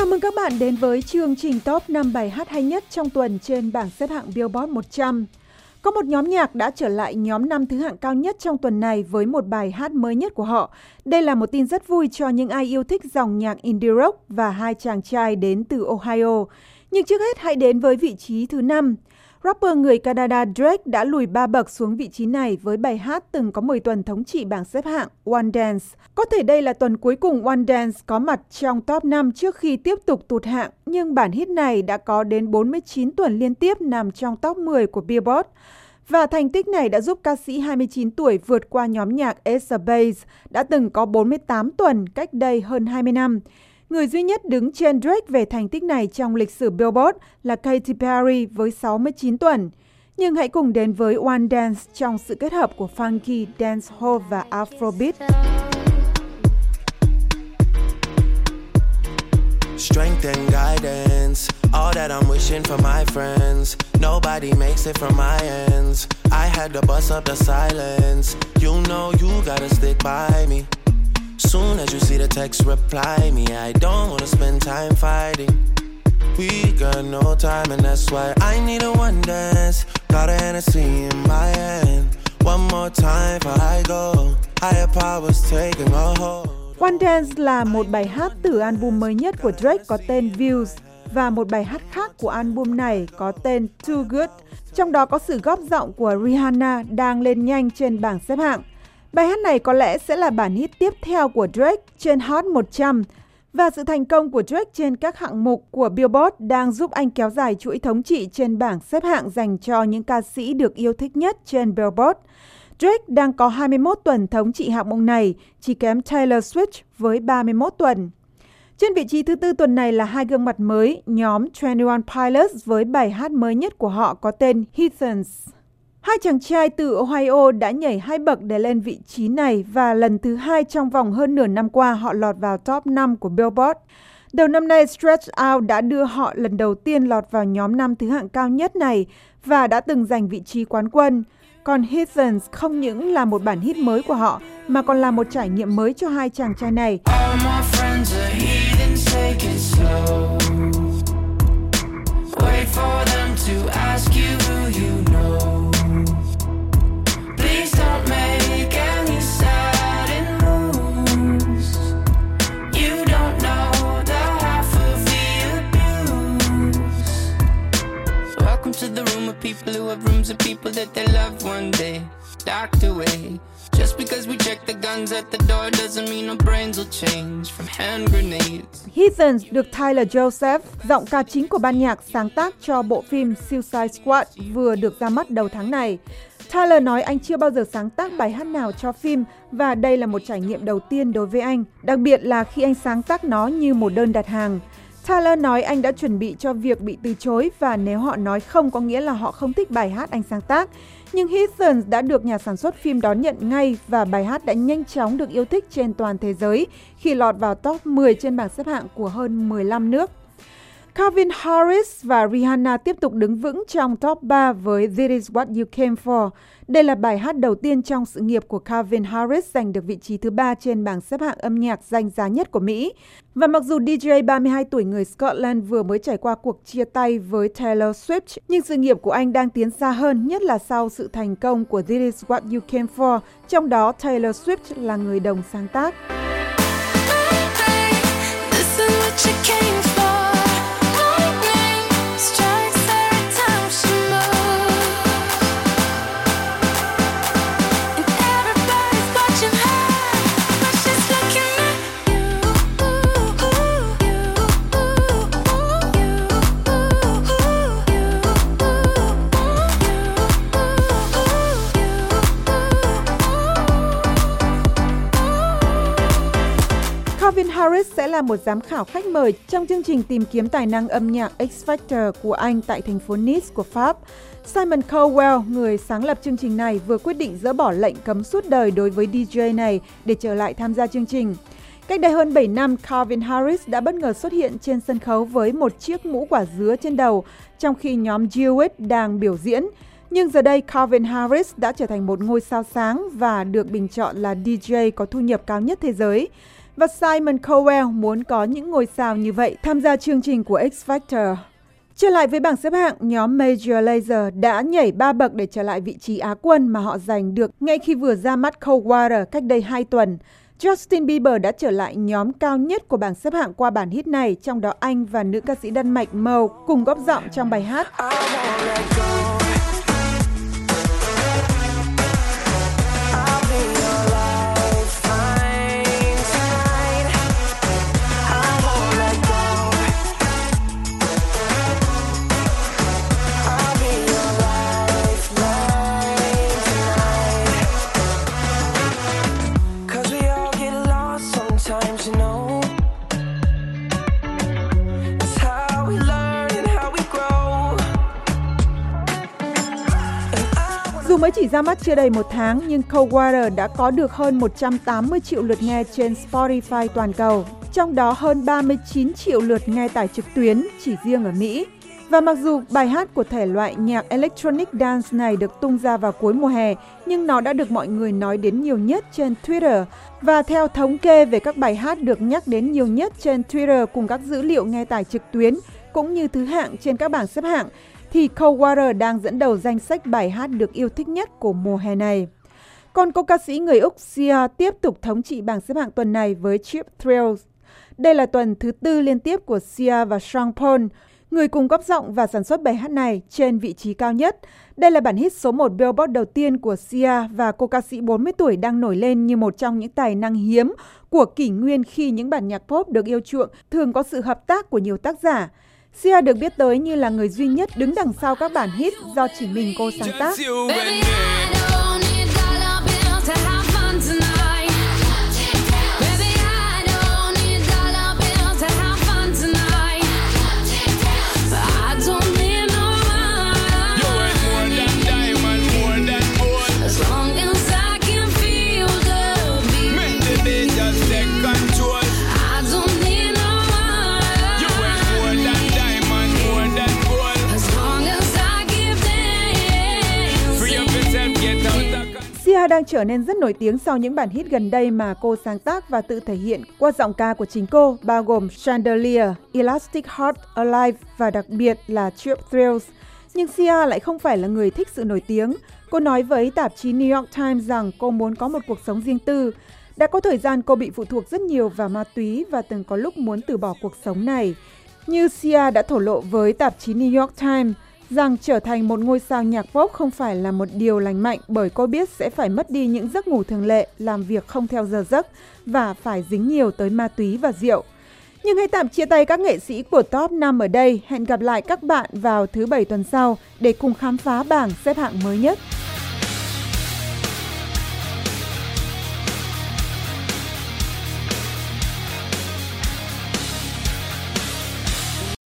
Chào mừng các bạn đến với chương trình top 5 bài hát hay nhất trong tuần trên bảng xếp hạng Billboard 100. Có một nhóm nhạc đã trở lại nhóm năm thứ hạng cao nhất trong tuần này với một bài hát mới nhất của họ. Đây là một tin rất vui cho những ai yêu thích dòng nhạc indie rock và hai chàng trai đến từ Ohio. Nhưng trước hết hãy đến với vị trí thứ năm. Rapper người Canada Drake đã lùi ba bậc xuống vị trí này với bài hát từng có 10 tuần thống trị bảng xếp hạng One Dance. Có thể đây là tuần cuối cùng One Dance có mặt trong top 5 trước khi tiếp tục tụt hạng, nhưng bản hit này đã có đến 49 tuần liên tiếp nằm trong top 10 của Billboard. Và thành tích này đã giúp ca sĩ 29 tuổi vượt qua nhóm nhạc Ace of Base đã từng có 48 tuần cách đây hơn 20 năm. Người duy nhất đứng trên Drake về thành tích này trong lịch sử Billboard là Katy Perry với 69 tuần. Nhưng hãy cùng đến với One Dance trong sự kết hợp của funky, dancehall và afrobeat. Strength and guidance, all that I'm wishing for my friends. Nobody makes it from my ends. I had to bust up the silence. You know you gotta stick by me. Soon as you see the text, reply me. I don't wanna spend time fighting. We got no time, and that's why I need a one dance. Got a Hennessy in my hand. One more time before I go. Higher powers taking a hold. One Dance là một bài hát từ album mới nhất của Drake có tên Views và một bài hát khác của album này có tên Too Good. Trong đó có sự góp giọng của Rihanna đang lên nhanh trên bảng xếp hạng. Bài hát này có lẽ sẽ là bản hit tiếp theo của Drake trên Hot 100 và sự thành công của Drake trên các hạng mục của Billboard đang giúp anh kéo dài chuỗi thống trị trên bảng xếp hạng dành cho những ca sĩ được yêu thích nhất trên Billboard. Drake đang có 21 tuần thống trị hạng mục này, chỉ kém Taylor Swift với 31 tuần. Trên vị trí thứ tư tuần này là hai gương mặt mới, nhóm 21 Pilots với bài hát mới nhất của họ có tên Heathens. Hai chàng trai từ Ohio đã nhảy hai bậc để lên vị trí này và lần thứ hai trong vòng hơn nửa năm qua họ lọt vào top 5 của Billboard. Đầu năm nay, Stretch Out đã đưa họ lần đầu tiên lọt vào nhóm năm thứ hạng cao nhất này và đã từng giành vị trí quán quân. Còn Heathens không những là một bản hit mới của họ mà còn là một trải nghiệm mới cho hai chàng trai này. Wait for them to ask you who you people who have rooms of people that they love one day docked away. Just because we check the guns at the door doesn't mean our brains will change from hand grenades. Heathens được Tyler Joseph, giọng ca chính của ban nhạc sáng tác cho bộ phim Suicide Squad vừa được ra mắt đầu tháng này. Tyler nói anh chưa bao giờ sáng tác bài hát nào cho phim và đây là một trải nghiệm đầu tiên đối với anh, đặc biệt là khi anh sáng tác nó như một đơn đặt hàng. Tyler nói anh đã chuẩn bị cho việc bị từ chối và nếu họ nói không có nghĩa là họ không thích bài hát anh sáng tác. Nhưng Heathens đã được nhà sản xuất phim đón nhận ngay và bài hát đã nhanh chóng được yêu thích trên toàn thế giới khi lọt vào top 10 trên bảng xếp hạng của hơn 15 nước. Calvin Harris và Rihanna tiếp tục đứng vững trong top 3 với This Is What You Came For. Đây là bài hát đầu tiên trong sự nghiệp của Calvin Harris giành được vị trí thứ ba trên bảng xếp hạng âm nhạc danh giá nhất của Mỹ. Và mặc dù DJ 32 tuổi người Scotland vừa mới trải qua cuộc chia tay với Taylor Swift, nhưng sự nghiệp của anh đang tiến xa hơn, nhất là sau sự thành công của This Is What You Came For, trong đó Taylor Swift là người đồng sáng tác. Harris sẽ là một giám khảo khách mời trong chương trình tìm kiếm tài năng âm nhạc X Factor của Anh tại thành phố Nice của Pháp. Simon Cowell, người sáng lập chương trình này, vừa quyết định dỡ bỏ lệnh cấm suốt đời đối với DJ này để trở lại tham gia chương trình. Cách đây hơn 7 năm, Calvin Harris đã bất ngờ xuất hiện trên sân khấu với một chiếc mũ quả dứa trên đầu, trong khi nhóm Jewett đang biểu diễn. Nhưng giờ đây, Calvin Harris đã trở thành một ngôi sao sáng và được bình chọn là DJ có thu nhập cao nhất thế giới và Simon Cowell muốn có những ngôi sao như vậy tham gia chương trình của X Factor. Trở lại với bảng xếp hạng, nhóm Major Lazer đã nhảy ba bậc để trở lại vị trí Á quân mà họ giành được ngay khi vừa ra mắt Cold Water cách đây 2 tuần. Justin Bieber đã trở lại nhóm cao nhất của bảng xếp hạng qua bản hit này, trong đó anh và nữ ca sĩ Đan Mạch Mo cùng góp giọng trong bài hát. Mới chỉ ra mắt chưa đầy một tháng, nhưng Cold Water đã có được hơn 180 triệu lượt nghe trên Spotify toàn cầu, trong đó hơn 39 triệu lượt nghe tải trực tuyến chỉ riêng ở Mỹ. Và mặc dù bài hát của thể loại nhạc electronic dance này được tung ra vào cuối mùa hè, nhưng nó đã được mọi người nói đến nhiều nhất trên Twitter. Và theo thống kê về các bài hát được nhắc đến nhiều nhất trên Twitter cùng các dữ liệu nghe tải trực tuyến, cũng như thứ hạng trên các bảng xếp hạng, thì Cold Water đang dẫn đầu danh sách bài hát được yêu thích nhất của mùa hè này. Còn cô ca sĩ người Úc Sia tiếp tục thống trị bảng xếp hạng tuần này với Chip Thrills. Đây là tuần thứ tư liên tiếp của Sia và Sean Paul, người cùng góp giọng và sản xuất bài hát này trên vị trí cao nhất. Đây là bản hit số 1 Billboard đầu tiên của Sia và cô ca sĩ 40 tuổi đang nổi lên như một trong những tài năng hiếm của kỷ nguyên khi những bản nhạc pop được yêu chuộng thường có sự hợp tác của nhiều tác giả. Sia được biết tới như là người duy nhất đứng đằng sau các bản hit do chỉ mình cô sáng tác. Baby, đang trở nên rất nổi tiếng sau những bản hit gần đây mà cô sáng tác và tự thể hiện qua giọng ca của chính cô, bao gồm Chandelier, Elastic Heart Alive và đặc biệt là Trip Thrills. Nhưng Sia lại không phải là người thích sự nổi tiếng. Cô nói với tạp chí New York Times rằng cô muốn có một cuộc sống riêng tư. Đã có thời gian cô bị phụ thuộc rất nhiều vào ma túy và từng có lúc muốn từ bỏ cuộc sống này. Như Sia đã thổ lộ với tạp chí New York Times, rằng trở thành một ngôi sao nhạc pop không phải là một điều lành mạnh bởi cô biết sẽ phải mất đi những giấc ngủ thường lệ, làm việc không theo giờ giấc và phải dính nhiều tới ma túy và rượu. Nhưng hãy tạm chia tay các nghệ sĩ của top 5 ở đây. Hẹn gặp lại các bạn vào thứ bảy tuần sau để cùng khám phá bảng xếp hạng mới nhất.